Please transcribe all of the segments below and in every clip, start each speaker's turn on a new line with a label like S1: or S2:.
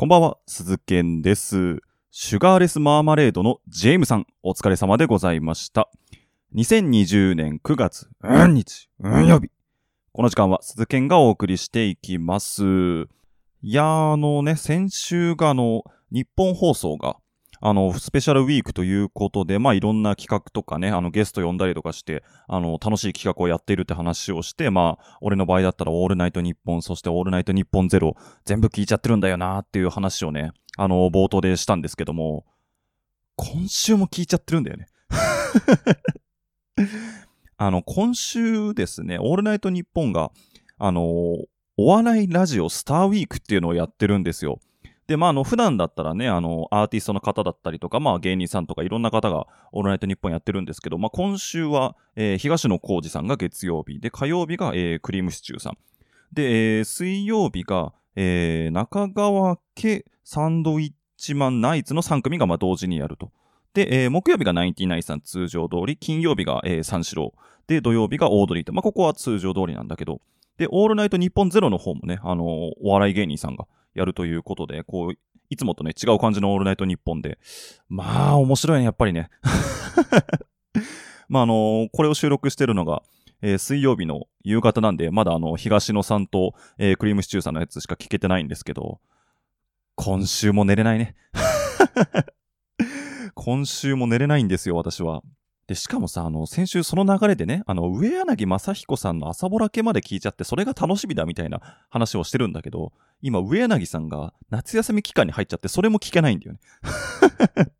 S1: こんばんは、鈴健です。シュガーレスマーマレードのジェームさん、お疲れ様でございました。2020年9月、うん日、うん曜日。この時間は鈴健がお送りしていきます。いやー、あのね、先週があの、日本放送が、あの、スペシャルウィークということで、まあ、いろんな企画とかね、あの、ゲスト呼んだりとかして、あの、楽しい企画をやっているって話をして、まあ、俺の場合だったら、オールナイトニッポン、そしてオールナイトニッポンゼロ、全部聞いちゃってるんだよなっていう話をね、あの、冒頭でしたんですけども、今週も聞いちゃってるんだよね。あの、今週ですね、オールナイトニッポンが、あの、お笑いラジオスターウィークっていうのをやってるんですよ。で、まあ、あの、普段だったらね、あの、アーティストの方だったりとか、まあ、芸人さんとかいろんな方がオールナイトニッポンやってるんですけど、まあ、今週は、えー東野幸治さんが月曜日、で、火曜日が、えークリームシチューさん。で、えー水曜日が、えー中川家サンドイッチマンナイツの3組がまあ同時にやると。で、えー木曜日がナインティナインさん通常通り、金曜日が、えー三四郎、で、土曜日がオードリーと、まあ、ここは通常通りなんだけど、で、オールナイトニッポンゼロの方もね、あのーお笑い芸人さんがやるということで、こう、いつもとね、違う感じのオールナイトニッポンで、まあ、面白いね、やっぱりね。まあ、あのーこれを収録してるのが、えー水曜日の夕方なんで、まだあの、東野さんと、えークリームシチューさんのやつしか聞けてないんですけど、今週も寝れないね。今週も寝れないんですよ、私は。で、しかもさ、あの、先週その流れでね、あの、上柳正彦さんの朝ぼら系まで聞いちゃって、それが楽しみだみたいな話をしてるんだけど、今、上柳さんが夏休み期間に入っちゃって、それも聞けないんだよね。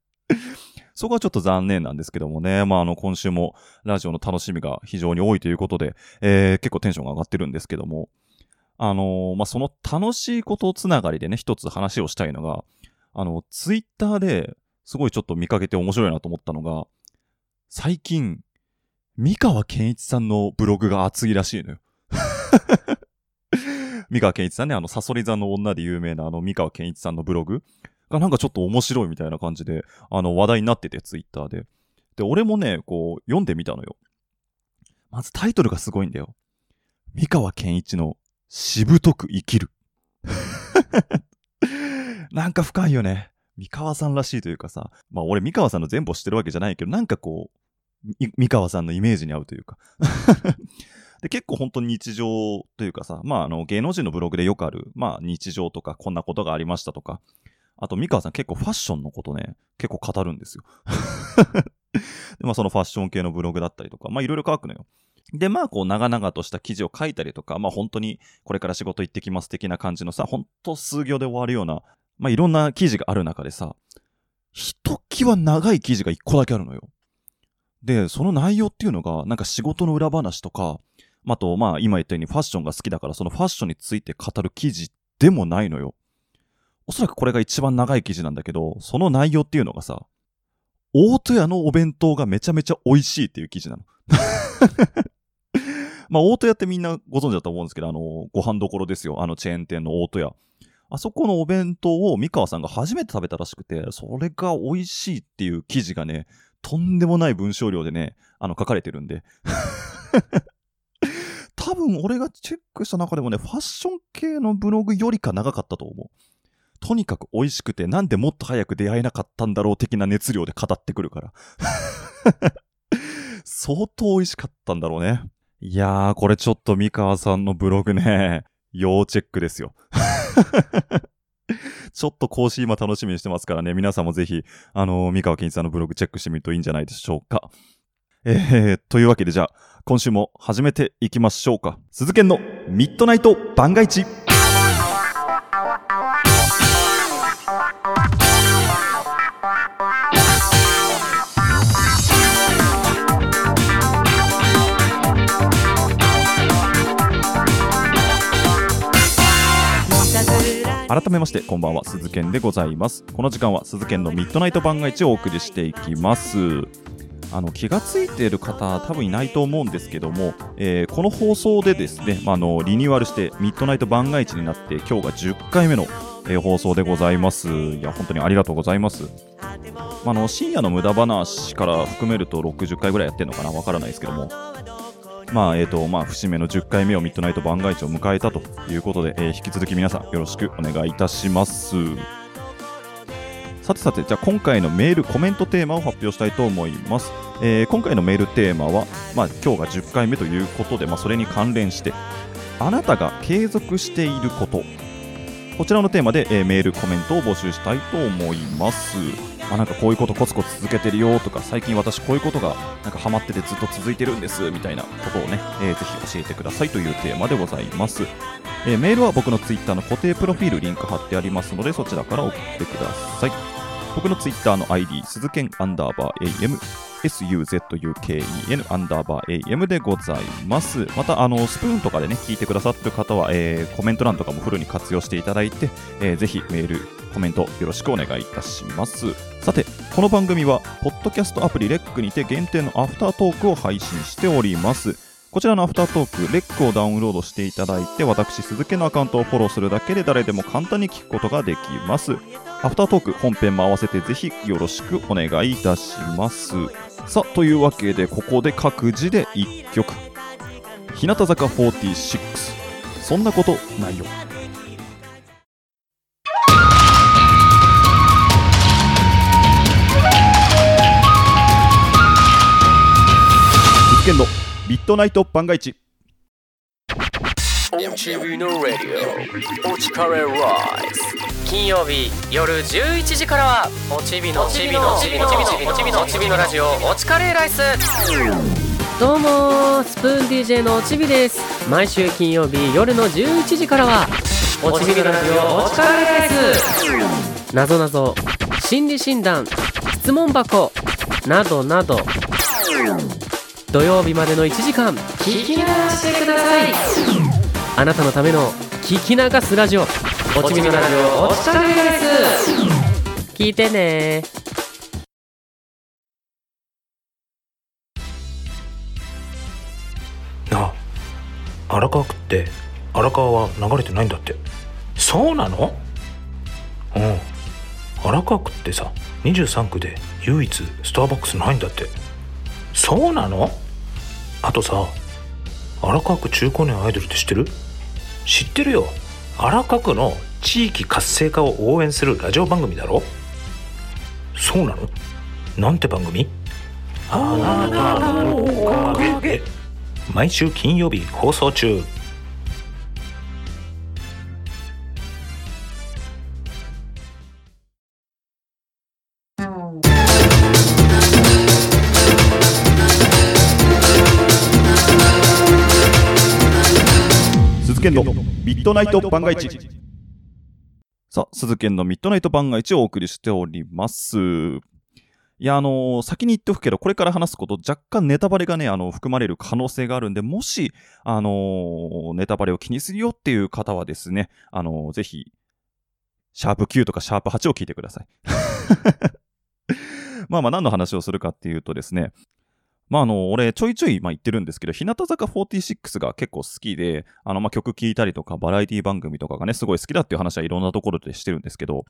S1: そこはちょっと残念なんですけどもね、まあ、あの、今週もラジオの楽しみが非常に多いということで、えー結構テンションが上がってるんですけども、あのーまあ、その楽しいことつながりでね、一つ話をしたいのが、あの、ツイッターですごいちょっと見かけて面白いなと思ったのが、最近、三河健一さんのブログが熱いらしいのよ。三河健一さんね、あの、サソリ座の女で有名なあの、三河健一さんのブログがなんかちょっと面白いみたいな感じで、あの、話題になってて、ツイッターで。で、俺もね、こう、読んでみたのよ。まずタイトルがすごいんだよ。三河健一のしぶとく生きる。なんか深いよね。三河さんらしいというかさ、まあ俺三河さんの全部を知ってるわけじゃないけど、なんかこう、い三河さんのイメージに合うというか。で、結構本当に日常というかさ、まああの芸能人のブログでよくある、まあ日常とかこんなことがありましたとか、あと三河さん結構ファッションのことね、結構語るんですよ。で、まあそのファッション系のブログだったりとか、まあいろいろ書くのよ。で、まあ、こう、長々とした記事を書いたりとか、まあ、本当に、これから仕事行ってきます的な感じのさ、本当数行で終わるような、まあ、いろんな記事がある中でさ、ひときわ長い記事が一個だけあるのよ。で、その内容っていうのが、なんか仕事の裏話とか、あと、まあ、今言ったようにファッションが好きだから、そのファッションについて語る記事でもないのよ。おそらくこれが一番長い記事なんだけど、その内容っていうのがさ、大戸屋のお弁当がめちゃめちゃ美味しいっていう記事なの。まあ、大戸屋ってみんなご存知だと思うんですけど、あの、ご飯どころですよ。あの、チェーン店の大戸屋。あそこのお弁当を三河さんが初めて食べたらしくて、それが美味しいっていう記事がね、とんでもない文章量でね、あの、書かれてるんで。多分俺がチェックした中でもね、ファッション系のブログよりか長かったと思う。とにかく美味しくて、なんでもっと早く出会えなかったんだろう的な熱量で語ってくるから。相当美味しかったんだろうね。いやー、これちょっと三河さんのブログね、要チェックですよ。ちょっと更新今楽しみにしてますからね、皆さんもぜひ、あのー三河健一さんのブログチェックしてみるといいんじゃないでしょうか。えー、というわけでじゃあ、今週も始めていきましょうか。鈴研のミッドナイト番外地。改めましてこんばんは鈴研でございます。この時間は鈴研のミッドナイト番外地をお送りしていきます。あの気がついている方多分いないと思うんですけども、えーこの放送でですね、まあ、のリニューアルしてミッドナイト番外地になって今日が10回目の、え放送でございます。いや本当にありがとうございます、ま、あの深夜の無駄話から含めると60回ぐらいやってるのかなわからないですけども。まあ、えっ、と、まあ、節目の10回目をミッドナイト番外地を迎えたということで、えー引き続き皆さんよろしくお願いいたします。さてさて、じゃあ今回のメール、コメントテーマを発表したいと思います。えー今回のメールテーマは、まあ、今日が10回目ということで、まあ、それに関連して、あなたが継続していること、こちらのテーマで、えーメール、コメントを募集したいと思います。あ、なんかこういうことコツコツ続けてるよとか、最近私こういうことがなんかハマっててずっと続いてるんですみたいなことをね、えーぜひ教えてくださいというテーマでございます。えーメールは僕のツイッターの固定プロフィールリンク貼ってありますので、そちらから送ってください。僕のツイッターの ID、鈴剣アンダーバー AM、SUZUKEN アンダーバー AM でございます。また、あの、スプーンとかでね、聞いてくださってる方は、えーコメント欄とかもフルに活用していただいて、えーぜひメール、コメントよろしくお願いいたします。さて、この番組は、ポッドキャストアプリレックにて限定のアフタートークを配信しております。こちらのアフタートーク、レックをダウンロードしていただいて、私、鈴木のアカウントをフォローするだけで誰でも簡単に聞くことができます。アフタートーク本編も合わせてぜひよろしくお願いいたします。さあ、というわけで、ここで各自で1曲。日向坂46。そんなことないよ。実験のミッドナイト番外地。
S2: MTV のラディオおちかれライス金曜日夜11時からはおちびのおちびのおちびのおちびのおちびのおちびのラジオおちかれライス。どうもスプーン DJ のおちびです。毎週金曜日夜の11時からはおちびのラジオおちかれライス。なぞなぞ心理診断質問箱などなど。土曜日までの1時間聞き流してください。あなたのための聞き流すラジオおちびのラジオおちかれライス聞いてね。
S3: なあ荒川区って荒川は流れてないんだって。そうなの？うん。荒川区ってさ23区で唯一スターバックスないんだって。そうなの？あとさ荒川区中高年アイドルって知ってる？知ってるよ。荒川区の地域活性化を応援するラジオ番組だろ？そうなの？なんて番組？あなたのおかげ。で毎週金曜日放送中
S1: 鈴のミッドナイト番外地。さあ、鈴研のミッドナイト番外地をお送りしております。いや、あのー先に言っておくけど、これから話すこと、若干ネタバレがね、あの、含まれる可能性があるんで、もし、あのーネタバレを気にするよっていう方はですね、あのーぜひ、シャープ9とかシャープ8を聞いてください。まあまあ、何の話をするかっていうとですね、まあ、あの、俺、ちょいちょい、まあ、言ってるんですけど、日向坂46が結構好きで、あの、まあ、曲聴いたりとか、バラエティ番組とかがね、すごい好きだっていう話はいろんなところでしてるんですけど、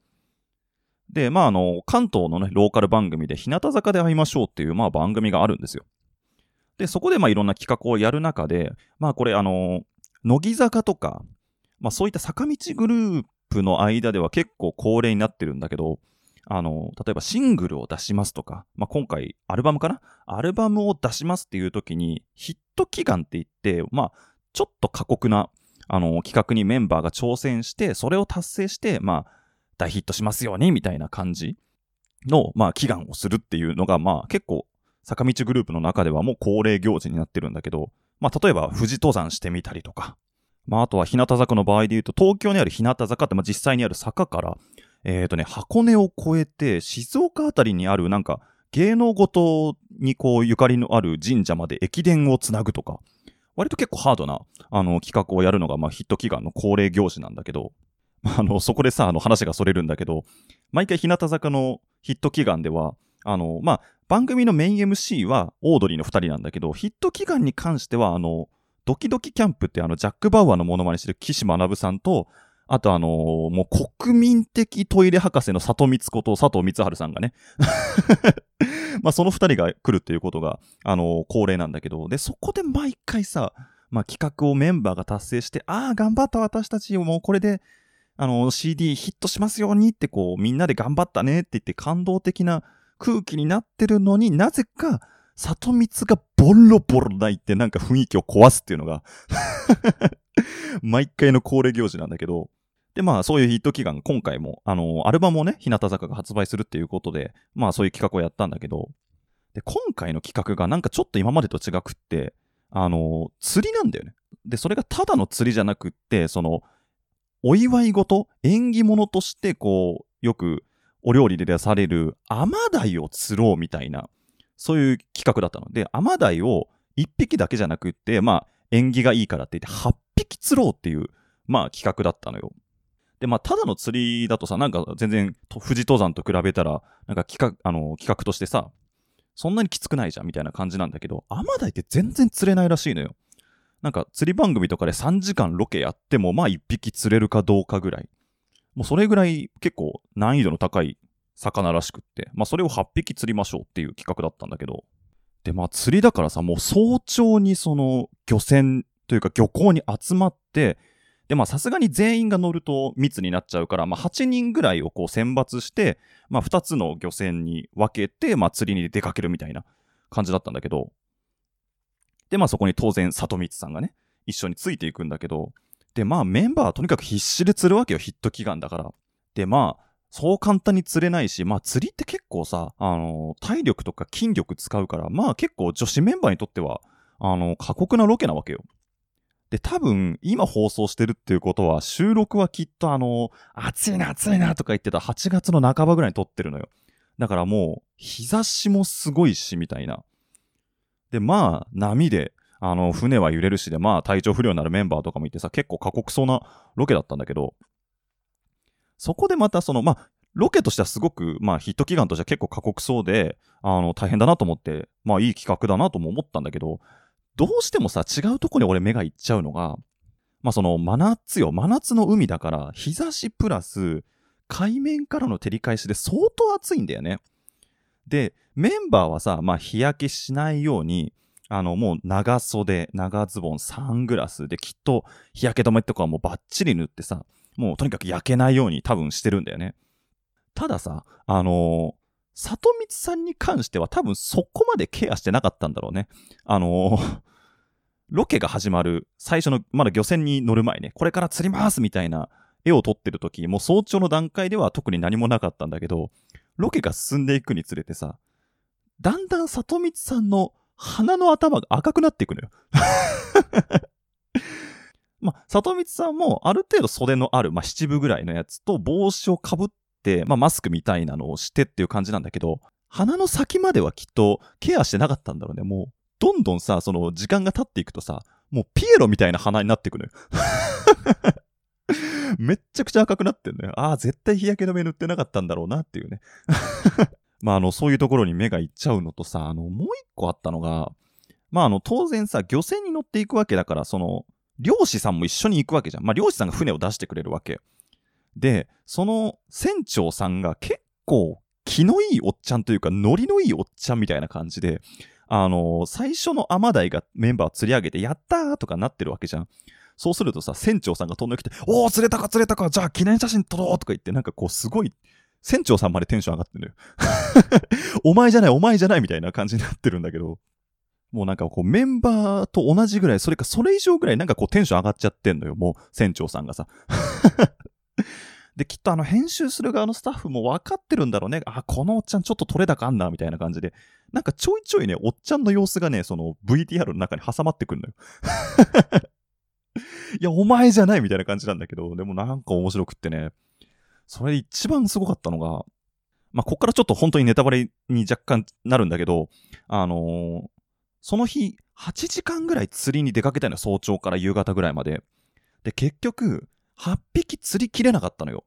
S1: で、まあ、あの、関東のね、ローカル番組で、日向坂で会いましょうっていう、まあ、番組があるんですよ。で、そこで、まあ、いろんな企画をやる中で、まあ、これ、あの、乃木坂とか、まあ、そういった坂道グループの間では結構恒例になってるんだけど、あの、例えばシングルを出しますとか、まあ、今回、アルバムかな？アルバムを出しますっていう時に、ヒット祈願って言って、まあ、ちょっと過酷な、あの、企画にメンバーが挑戦して、それを達成して、まあ、大ヒットしますように、みたいな感じの、まあ、祈願をするっていうのが、まあ、結構、坂道グループの中ではもう恒例行事になってるんだけど、まあ、例えば、富士登山してみたりとか、まあ、あとは日向坂の場合で言うと、東京にある日向坂って、まあ、実際にある坂から、えっ、とね、箱根を越えて、静岡あたりにあるなんか、芸能ごとにこう、ゆかりのある神社まで駅伝をつなぐとか、割と結構ハードな、あの、企画をやるのが、まあ、ヒット祈願の恒例行事なんだけど、あの、そこでさ、あの、話がそれるんだけど、毎回日向坂のヒット祈願では、あの、まあ、番組のメイン MC はオードリーの二人なんだけど、ヒット祈願に関しては、あの、ドキドキキャンプってあの、ジャック・バウアーのモノマネしてる岸学さんと、あとあのーもう国民的トイレ博士の里光子と佐藤光春さんがね。まあその二人が来るっていうことが、あのー恒例なんだけど、で、そこで毎回さ、まあ企画をメンバーが達成して、ああ、頑張った私たち、もうこれで、あのー CD ヒットしますようにってこう、みんなで頑張ったねって言って感動的な空気になってるのになぜか、里光がボロボロ泣いてなんか雰囲気を壊すっていうのが、毎回の恒例行事なんだけど、で、まあ、そういうヒット祈願、今回も、あの、アルバムをね、日向坂が発売するっていうことで、まあ、そういう企画をやったんだけど、で、今回の企画がなんかちょっと今までと違くって、あの、釣りなんだよね。で、それがただの釣りじゃなくって、その、お祝い事、縁起物として、こう、よくお料理で出される、アマダイを釣ろうみたいな、そういう企画だったので、アマダイを1匹だけじゃなくって、まあ、縁起がいいからって言って8匹釣ろうっていう、まあ、企画だったのよ。で、まあ、ただの釣りだとさ、なんか全然、富士登山と比べたら、なんか企画、あの、企画としてさ、そんなにきつくないじゃんみたいな感じなんだけど、アマダイって全然釣れないらしいのよ。なんか釣り番組とかで3時間ロケやっても、まあ1匹釣れるかどうかぐらい。もうそれぐらい結構難易度の高い魚らしくって、まあそれを8匹釣りましょうっていう企画だったんだけど、でまあ釣りだからさ、もう早朝にその漁船というか漁港に集まって、でまあさすがに全員が乗ると密になっちゃうから、まあ8人ぐらいをこう選抜して、まあ2つの漁船に分けて、まあ釣りに出かけるみたいな感じだったんだけど、でまあそこに当然里光さんがね、一緒についていくんだけど、でまあメンバーはとにかく必死で釣るわけよ、ヒット祈願だから。でまあ、そう簡単に釣れないし、まあ釣りって結構さ、あの体力とか筋力使うから、まあ結構女子メンバーにとっては、あの、過酷なロケなわけよ。で、多分、今放送してるっていうことは、収録はきっとあの、暑いな暑いなとか言ってた8月の半ばぐらいに撮ってるのよ。だからもう、日差しもすごいし、みたいな。で、まあ、波で、あの、船は揺れるしで、まあ、体調不良になるメンバーとかもいてさ、結構過酷そうなロケだったんだけど、そこでまたその、まあ、ロケとしてはすごく、まあ、ヒット祈願としては結構過酷そうで、あの、大変だなと思って、まあ、いい企画だなとも思ったんだけど、どうしてもさ、違うとこに俺目がいっちゃうのが、まあ、その、真夏よ、真夏の海だから、日差しプラス、海面からの照り返しで相当暑いんだよね。で、メンバーはさ、まあ、日焼けしないように、あの、もう長袖、長ズボン、サングラスで、きっと日焼け止めとかはもうバッチリ塗ってさ、もうとにかく焼けないように多分してるんだよね。たださ、あのー里光さんに関しては多分そこまでケアしてなかったんだろうね。あのー ロケが始まる最初の、まだ漁船に乗る前ね、これから釣りますみたいな絵を撮ってる時、もう早朝の段階では特に何もなかったんだけど、ロケが進んでいくにつれてさ、だんだん里光さんの鼻の頭が赤くなっていくのよ。まあ、里光さんもある程度袖のある、まあ、七分ぐらいのやつと帽子をかぶっ、まあ、マスクみたいなのをしてっていう感じなんだけど、鼻の先まではきっとケアしてなかったんだろうね。もう、どんどんさ、その時間が経っていくとさ、もうピエロみたいな鼻になっていくのよ。めっちゃくちゃ赤くなってんのよ。ああ、絶対日焼け止め塗ってなかったんだろうなっていうね。まあ、あの、そういうところに目がいっちゃうのとさ、あの、もう一個あったのが、まあ、あの、当然さ、漁船に乗っていくわけだから、その、漁師さんも一緒に行くわけじゃん。まあ、漁師さんが船を出してくれるわけ。で、その船長さんが結構気のいいおっちゃんというか、ノリのいいおっちゃんみたいな感じで、あの最初のアマダイがメンバー釣り上げて、やったーとかなってるわけじゃん。そうするとさ、船長さんが飛んできて、おー、釣れたか釣れたか、じゃあ記念写真撮ろうとか言って、なんかこうすごい、船長さんまでテンション上がってるのよ。お前じゃない、お前じゃないみたいな感じになってるんだけど、もうなんかこうメンバーと同じぐらい、それかそれ以上ぐらいなんかこうテンション上がっちゃってんのよ、もう船長さんがさ。で、きっとあの編集する側のスタッフも分かってるんだろうね。あ、このおっちゃんちょっと取れ高あんな、みたいな感じで。なんかちょいちょいね、おっちゃんの様子がね、その VTR の中に挟まってくるのよ。いや、お前じゃないみたいな感じなんだけど、でもなんか面白くってね。それで一番すごかったのが、まあ、こっからちょっと本当にネタバレに若干なるんだけど、あのーその日、8時間ぐらい釣りに出かけたのよ、早朝から夕方ぐらいまで。で、結局、8匹釣りきれなかったのよ。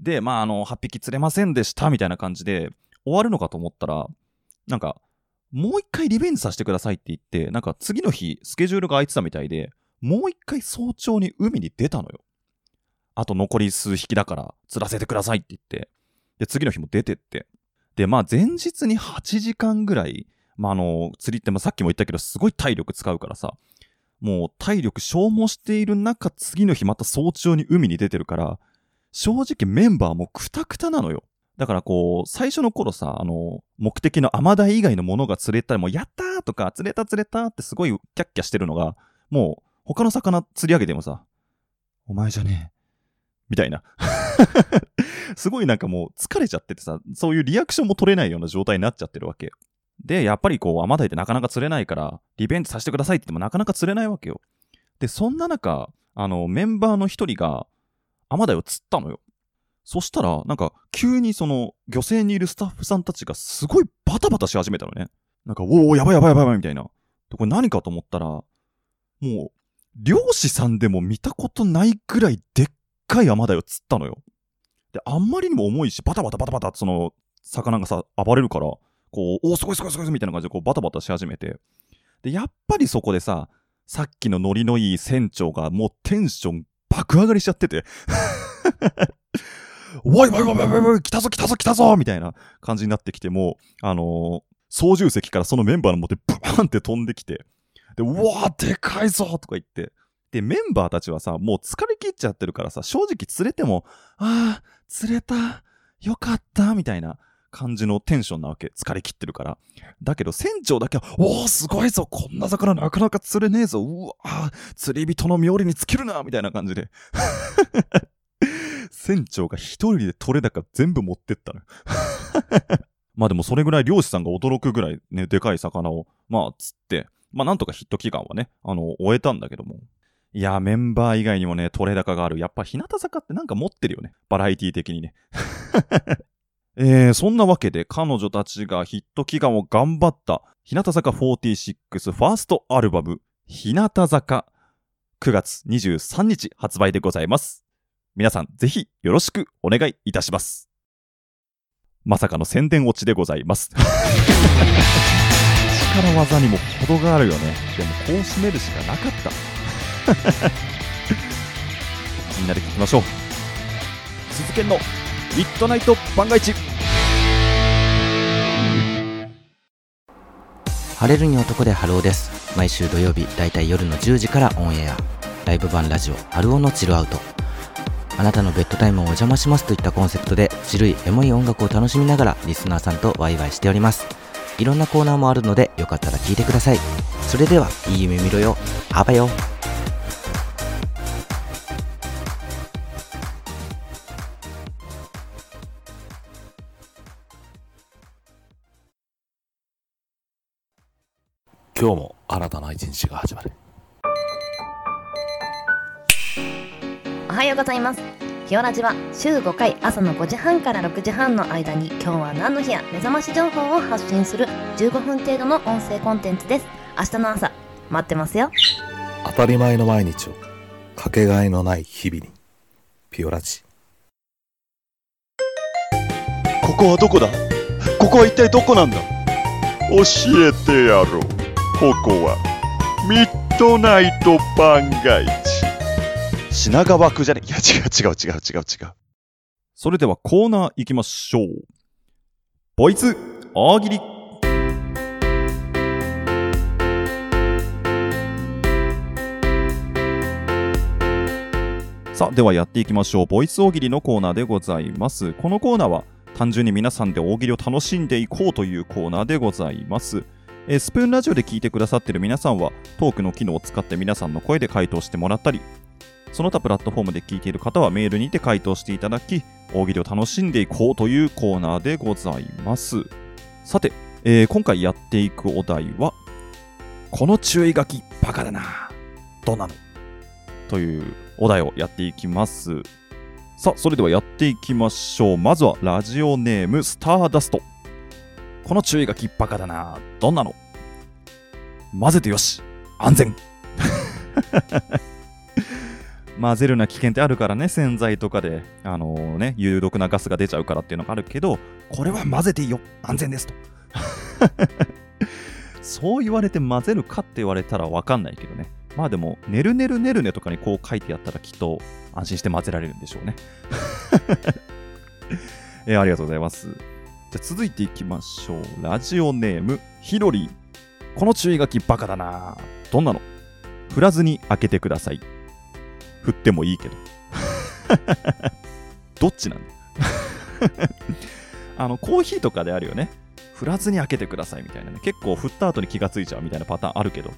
S1: で、まあ、あの、8匹釣れませんでした、みたいな感じで、終わるのかと思ったら、なんか、もう一回リベンジさせてくださいって言って、なんか次の日、スケジュールが空いてたみたいで、もう一回早朝に海に出たのよ。あと残り数匹だから釣らせてくださいって言って、で、次の日も出てって、で、まあ前日に8時間ぐらい、まああの、釣りってまあさっきも言ったけど、すごい体力使うからさ、もう体力消耗している中、次の日また早朝に海に出てるから、正直メンバーもクタクタなのよ。だからこう、最初の頃さ、あの、目的のアマダイ以外のものが釣れたらもうやったーとか、釣れた釣れたってすごいキャッキャしてるのが、もう他の魚釣り上げてもさ、お前じゃねえ。みたいな。すごいなんかもう疲れちゃっててさ、そういうリアクションも取れないような状態になっちゃってるわけ。で、やっぱりこう、アマダイってなかなか釣れないから、リベンジさせてくださいって言ってもなかなか釣れないわけよ。で、そんな中、あの、メンバーの一人が、アマダイを釣ったのよ。そしたら、なんか、急にその、漁船にいるスタッフさんたちがすごいバタバタし始めたのね。なんか、おお、やばいやばいやばいやばいみたいな。で、これ何かと思ったら、もう、漁師さんでも見たことないくらいでっかいアマダイを釣ったのよ。で、あんまりにも重いし、バタバタバタバタその、魚がさ、暴れるから、こう、おーすごいすごいすごいみたいな感じでこうバタバタし始めて。で、やっぱりそこでさ、さっきのノリのいい船長がもうテンション爆上がりしちゃってて。おいおいおいおいおい来たぞ来たぞ来たぞみたいな感じになってきてもう、あのー操縦席からそのメンバーのもとでブーンって飛んできて、で、うわーでかいぞとか言って、で、メンバーたちはさ、もう疲れ切っちゃってるからさ、正直釣れても、あー、釣れた、よかった、みたいな感じのテンションなわけ。疲れ切ってるから。だけど船長だけは、おー、すごいぞこんな魚なかなか釣れねえぞうわー、釣り人の妙利につけるなみたいな感じで。船長が一人で取れ高全部持ってったの。まあでもそれぐらい漁師さんが驚くぐらいね、でかい魚を、まあ釣って、まあなんとかヒット祈願はね、あの、終えたんだけども。いや、メンバー以外にもね、取れ高がある。やっぱ日向坂ってなんか持ってるよね。バラエティ的にね。えー、そんなわけで彼女たちがヒット祈願を頑張った日向坂46ファーストアルバム日向坂9月23日発売でございます。皆さんぜひよろしくお願いいたします。まさかの宣伝落ちでございます。力技にも程があるよね。でもこう締めるしかなかった。みんなで聞きましょう。鈴研のミッドナイト番外地。
S4: 晴れるに男でハローです。毎週土曜日だいたい夜の10時からオンエア。ライブ版ラジオ春尾のチルアウト。あなたのベッドタイムをお邪魔しますといったコンセプトでチルいエモい音楽を楽しみながらリスナーさんとワイワイしております。いろんなコーナーもあるのでよかったら聞いてください。それではいい夢見ろよ。あばよ。
S5: 今日も新たな一日が始まる
S6: おはようございます。キオラジは週5回朝の5時半から6時半の間に今日は何の日や目覚まし情報を発信する15分程度の音声コンテンツです。明日の朝、待ってますよ。
S5: 当たり前の毎日をかけがえのない日々にピオラジ
S1: ここはどこだ？ここは一体どこなんだ？
S7: 教えてやろうここはミッドナイト番外地
S1: 品川区じゃね？いや違う違う違う違う違う。それではコーナー行きましょう。ボイツ大喜利。さあ、ではやっていきましょう。ボイス大喜利のコーナーでございます。このコーナーは単純に皆さんで大喜利を楽しんでいこうというコーナーでございます。えースプーンラジオで聞いてくださっている皆さんはトークの機能を使って皆さんの声で回答してもらったり、その他プラットフォームで聞いている方はメールにて回答していただき、大喜利を楽しんでいこうというコーナーでございます。さて、えー今回やっていくお題は、この注意書きバカだな。どうなの？というお題をやっていきます。さあ、それではやっていきましょう。まずはラジオネームスターダスト。この注意書きバカだな。どんなの？混ぜてよし。安全。混ぜるな危険ってあるからね、洗剤とかで、あのね、有毒なガスが出ちゃうからっていうのがあるけど、これは混ぜていいよ。安全ですと。そう言われて混ぜるかって言われたらわかんないけどね。まあでも、ねるねるねるねとかにこう書いてやったらきっと安心して混ぜられるんでしょうね。えーありがとうございます。じゃ続いていきましょう。ラジオネーム、ヒロリン。この注意書きバカだなどんなの？振らずに開けてください。振ってもいいけど。どっちなん？だ あの、コーヒーとかであるよね。振らずに開けてくださいみたいなね。結構振った後に気がついちゃうみたいなパターンあるけど。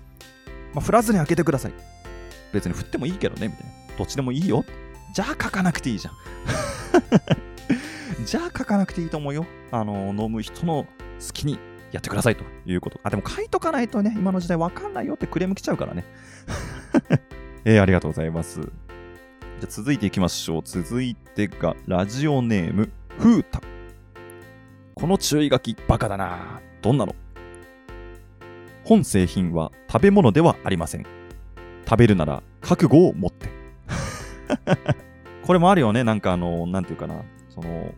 S1: まあ、振らずに開けてください。別に振ってもいいけどね、みたいな。どっちでもいいよ。じゃあ書かなくていいじゃん。じゃあ書かなくていいと思うよ。あの、飲む人の好きにやってくださいということ。あ、でも書いとかないとね、今の時代わかんないよってクレーム来ちゃうからね。えー、ありがとうございます。じゃ続いていきましょう。続いてが、ラジオネーム、ふうた。この注意書き、バカだな。どんなの？本製品は食べ物ではありません。食べるなら覚悟を持って。これもあるよね。なんかあの、なんていうかな。その、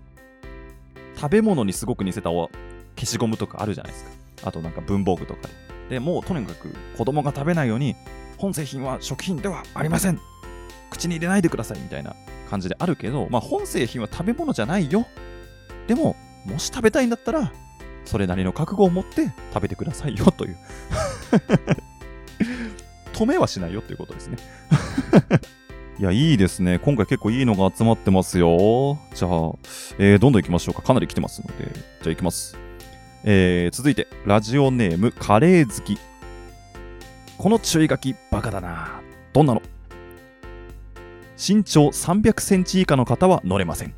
S1: 食べ物にすごく似せた消しゴムとかあるじゃないですか。あとなんか文房具とかで。で、もうとにかく子供が食べないように、本製品は食品ではありません。口に入れないでくださいみたいな感じであるけど、まあ本製品は食べ物じゃないよ。でも、もし食べたいんだったら、それなりの覚悟を持って食べてくださいよという。止めはしないよということですね。いや、いいですね。今回結構いいのが集まってますよ。じゃあ、えーどんどん行きましょうか。かなり来てますので。じゃあ行きます。えー続いて、ラジオネーム、カレー好き。この注意書き、バカだな。どんなの？身長300センチ以下の方は乗れません。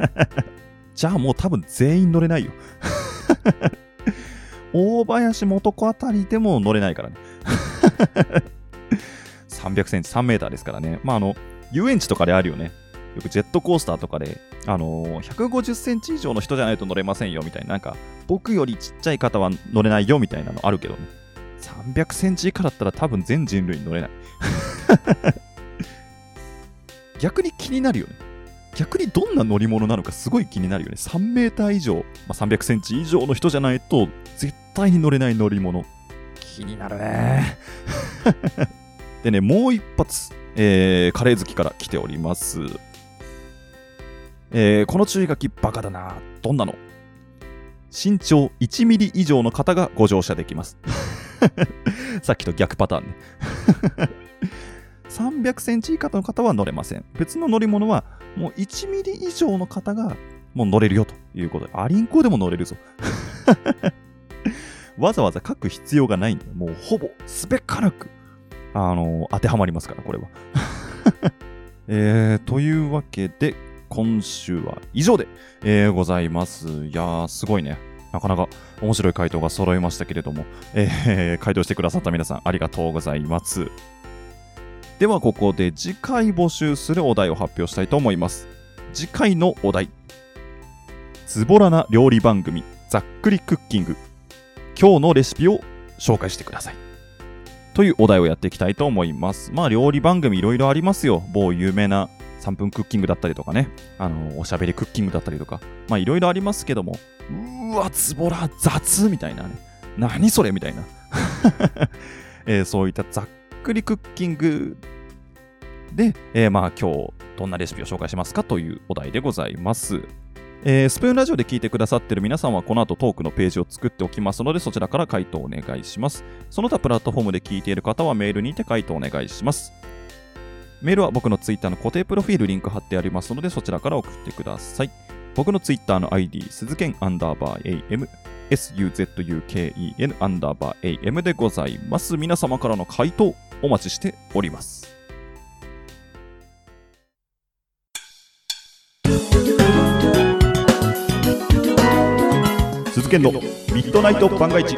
S1: じゃあもう多分全員乗れないよ。大林元子あたりでも乗れないからね。300センチ、3メーターですからね。まあ、あの、遊園地とかであるよね。よくジェットコースターとかで、あのー150センチ以上の人じゃないと乗れませんよみたいな、なんか、僕よりちっちゃい方は乗れないよみたいなのあるけどね。300センチ以下だったら多分全人類に乗れない。逆に気になるよね。逆にどんな乗り物なのかすごい気になるよね。3メーター以上、まあ、300センチ以上の人じゃないと絶対に乗れない乗り物。気になるね。でね、もう一発、えーカレー好きから来ております。えーこの注意書きバカだな。どんなの？身長1ミリ以上の方がご乗車できます。さっきと逆パターンね。300センチ以下の方は乗れません。別の乗り物はもう1ミリ以上の方がもう乗れるよということで、アリンコでも乗れるぞ。わざわざ書く必要がないんだよ。もうほぼすべからく、あの当てはまりますから、これは。えー、というわけで、今週は以上で、えーございます。いやー、すごいね。なかなか面白い回答が揃いましたけれども、えー回答してくださった皆さんありがとうございます。ではここで次回募集するお題を発表したいと思います。次回のお題。ズボラな料理番組、ざっくりクッキング。今日のレシピを紹介してください。というお題をやっていきたいと思います。まあ料理番組いろいろありますよ。某有名な3分クッキングだったりとかね。あの、おしゃべりクッキングだったりとか。まあいろいろありますけども、うーわ、ズボラ雑みたいなね。何それみたいな。えーそういったざっくりクッキングで、えーまあ今日どんなレシピを紹介しますかというお題でございます。えースプーンラジオで聞いてくださってる皆さんはこの後トークのページを作っておきますのでそちらから回答お願いします。その他プラットフォームで聞いている方はメールにて回答お願いします。メールは僕のツイッターの固定プロフィールリンク貼ってありますのでそちらから送ってください。僕のツイッターの ID、鈴剣アンダーバー AM、suzuken アンダーバー AM でございます。皆様からの回答お待ちしております。鈴剣のミッドナイト番外地。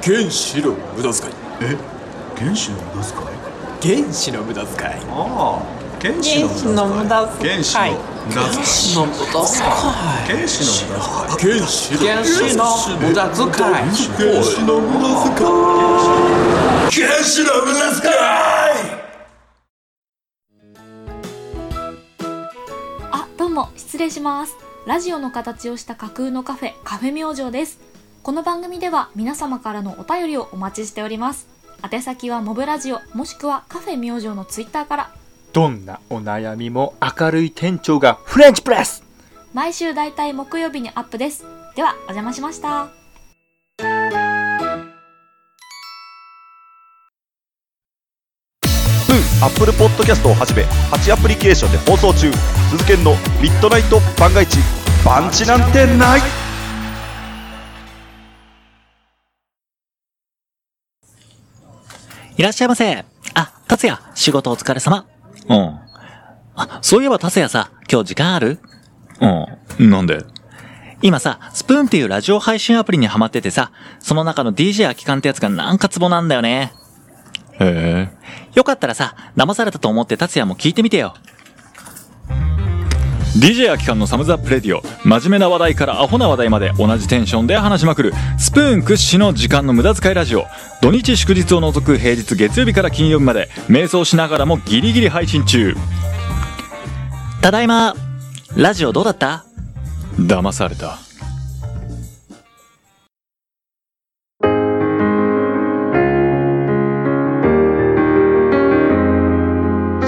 S8: 原子の無駄遣い。
S5: え？原子の無駄遣い？
S8: 原子の無駄遣い。
S5: ああ原子
S9: の無駄遣い。
S5: 原子の無駄遣い。
S9: の無駄遣
S5: 原子の無駄遣い。
S8: 原子の
S9: 無駄遣い。
S8: 原子の無駄遣い。原子の無駄遣い
S10: 失礼します。ラジオの形をした架空のカフェカフェ明星です。この番組では皆様からのお便りをお待ちしております。宛先はモブラジオもしくはカフェ明星のツイッターから。
S11: どんなお悩みも明るい店長がフレンチプレス。
S10: 毎週だいたい木曜日にアップです。ではお邪魔しました
S1: Apple Podcast をはじめ8アプリケーションで放送中鈴研のミッドナイト番外地パンチなんてない
S12: いらっしゃいませ。あ、達也、仕事お疲れ様。うん。あ、そういえば達也さ、今日時間ある？
S13: うん。なんで？
S12: 今さ、スプーンっていうラジオ配信アプリにハマっててさ、その中の DJ 空き缶ってやつがなんかツボなんだよね。
S13: へえ。
S12: よかったらさ、騙されたと思って達也も聞いてみてよ。
S13: DJ 空き缶のサムズアップレディオ真面目な話題からアホな話題まで同じテンションで話しまくるスプーン屈指の時間の無駄遣いラジオ土日祝日を除く平日月曜日から金曜日まで瞑想しながらもギリギリ配信中
S12: ただいま。ラジオどうだった？
S13: 騙された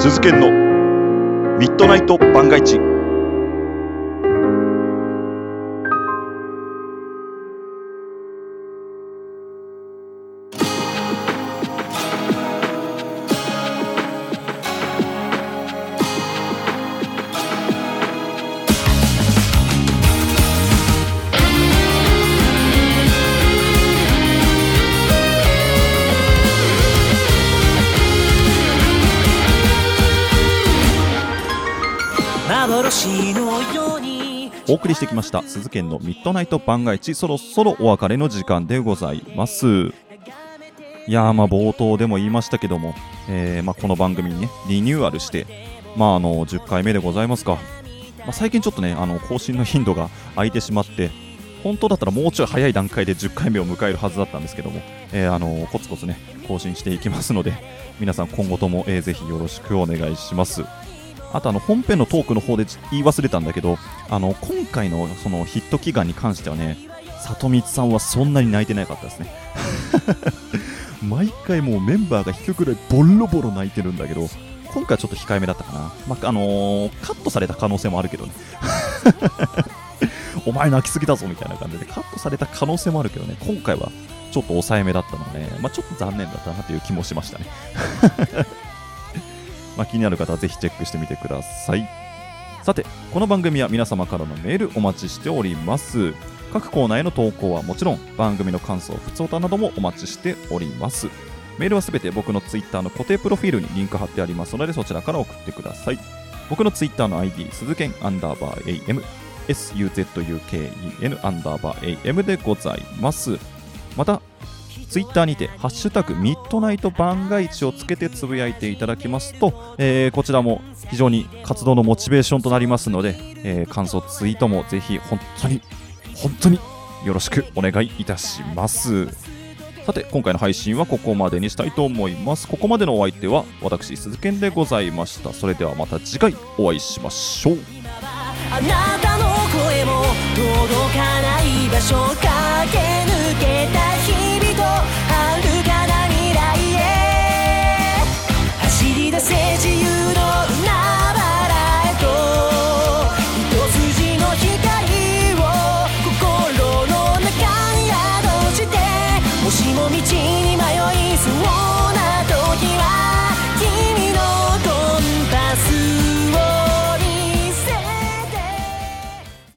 S1: 鈴研の。ミッドナイト番外地お送りしてきました鈴研のミッドナイト番外地そろそろお別れの時間でございます。いやまあ冒頭でも言いましたけども、えーま、この番組にねリニューアルしてまああの10回目でございますか、まあ、最近ちょっとねあの更新の頻度が空いてしまって本当だったらもうちょい早い段階で10回目を迎えるはずだったんですけども、えーあのコツコツね更新していきますので皆さん今後とも、えーぜひよろしくお願いします。あとあの本編のトークの方で言い忘れたんだけどあの今回のそのヒット祈願に関してはね里光さんはそんなに泣いてなかったですね。毎回もうメンバーが引くくらいボロボロ泣いてるんだけど今回はちょっと控えめだったかな、まああのーカットされた可能性もあるけどね。お前泣きすぎだぞみたいな感じでカットされた可能性もあるけどね。今回はちょっと抑えめだったので、まあ、ちょっと残念だったなという気もしましたね。まあ、気になる方はぜひチェックしてみてください。さてこの番組は皆様からのメールお待ちしております。各コーナーへの投稿はもちろん番組の感想ふつおたなどもお待ちしております。メールはすべて僕のツイッターの固定プロフィールにリンク貼ってありますのでそちらから送ってください。僕のツイッターの ID 鈴剣アンダーバー AM SUZUKEN アンダーバー AM でございます。またツイッターにて、ハッシュタグミッドナイト番外地をつけてつぶやいていただきますと、えーこちらも非常に活動のモチベーションとなりますので、えー感想ツイートもぜひ本当に、本当によろしくお願いいたします。さて、今回の配信はここまでにしたいと思います。ここまでのお相手は私、鈴賢でございました。それではまた次回お会いしましょう。
S14: あなたの声も届かない場所かけ